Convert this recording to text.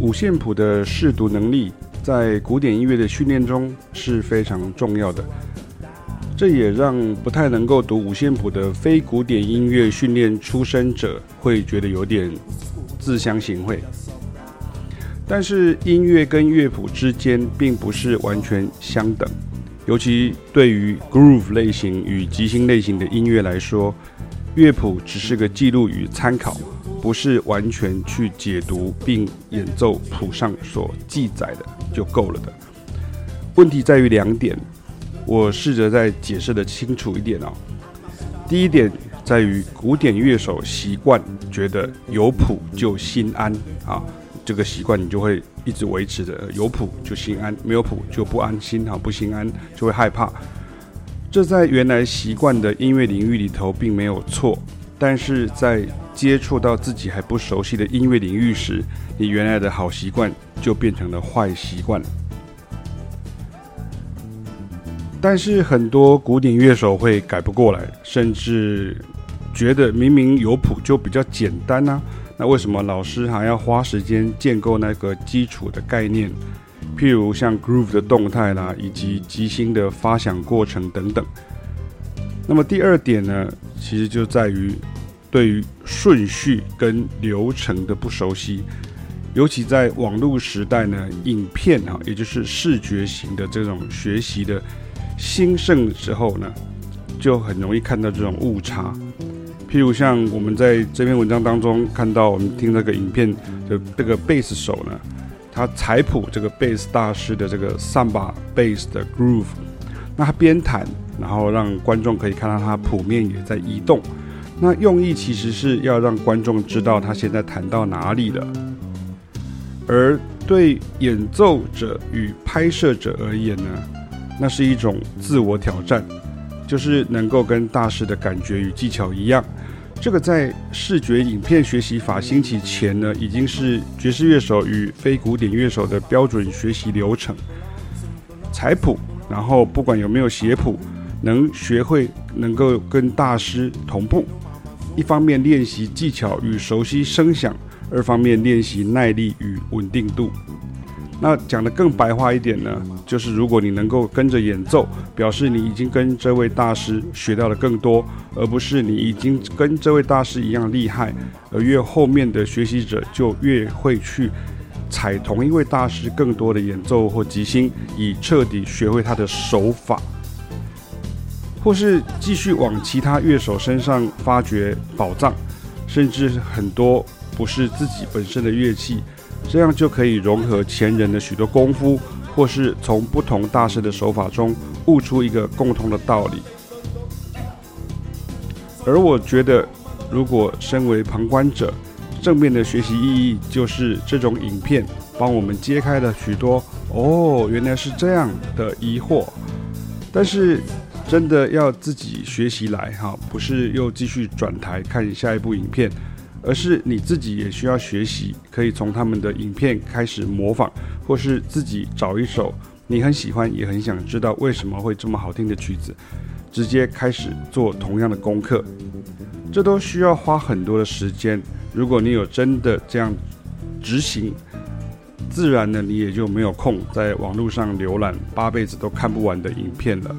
五线谱的试读能力在古典音乐的训练中是非常重要的，这也让不太能够读五线谱的非古典音乐训练出身者会觉得有点自相形秽。但是音乐跟乐谱之间并不是完全相等，尤其对于 groove 类型与即兴类型的音乐来说，乐谱只是个记录与参考。不是完全去解读并演奏谱上所记载的就够了的。问题在于两点，我试着再解释得清楚一点哦。第一点在于古典乐手习惯觉得有谱就心安啊，这个习惯你就会一直维持着，有谱就心安，没有谱就不安心啊，不心安就会害怕。这在原来习惯的音乐领域里头并没有错，但是在接触到自己还不熟悉的音乐领域时，你原来的好习惯就变成了坏习惯。但是很多古典乐手会改不过来，甚至觉得明明有谱就比较简单呢、啊？那为什么老师还要花时间建构那个基础的概念？譬如像 groove 的动态啦，以及即兴的发想过程等等。那么第二点呢，其实就在于。对于顺序跟流程的不熟悉，尤其在网络时代呢，影片哈，也就是视觉型的这种学习的兴盛时候呢，就很容易看到这种误差。譬如像我们在这篇文章当中看到，我们听那个影片的这个贝斯手呢，他采谱这个贝斯大师的这个上把贝斯的 Groove，那他边弹，然后让观众可以看到他谱面也在移动。那用意其实是要让观众知道他现在弹到哪里了，而对演奏者与拍摄者而言呢，那是一种自我挑战，就是能够跟大师的感觉与技巧一样。这个在视觉影片学习法兴起前呢，已经是爵士乐手与非古典乐手的标准学习流程。采谱，然后不管有没有写谱，能学会能够跟大师同步。一方面练习技巧与熟悉声响，二方面练习耐力与稳定度。那讲得更白话一点呢，就是如果你能够跟着演奏，表示你已经跟这位大师学到了更多，而不是你已经跟这位大师一样厉害。而越后面的学习者就越会去采同一位大师更多的演奏或即兴，以彻底学会他的手法。或是继续往其他乐手身上发掘宝藏，甚至很多不是自己本身的乐器，这样就可以融合前人的许多功夫，或是从不同大师的手法中悟出一个共同的道理。而我觉得，如果身为旁观者，正面的学习意义就是这种影片帮我们揭开了许多“哦，原来是这样”的疑惑，但是。真的要自己学习来哈，不是又继续转台看下一部影片，而是你自己也需要学习，可以从他们的影片开始模仿，或是自己找一首你很喜欢，也很想知道为什么会这么好听的曲子，直接开始做同样的功课，这都需要花很多的时间。如果你有真的这样执行，自然呢，你也就没有空在网络上浏览八辈子都看不完的影片了。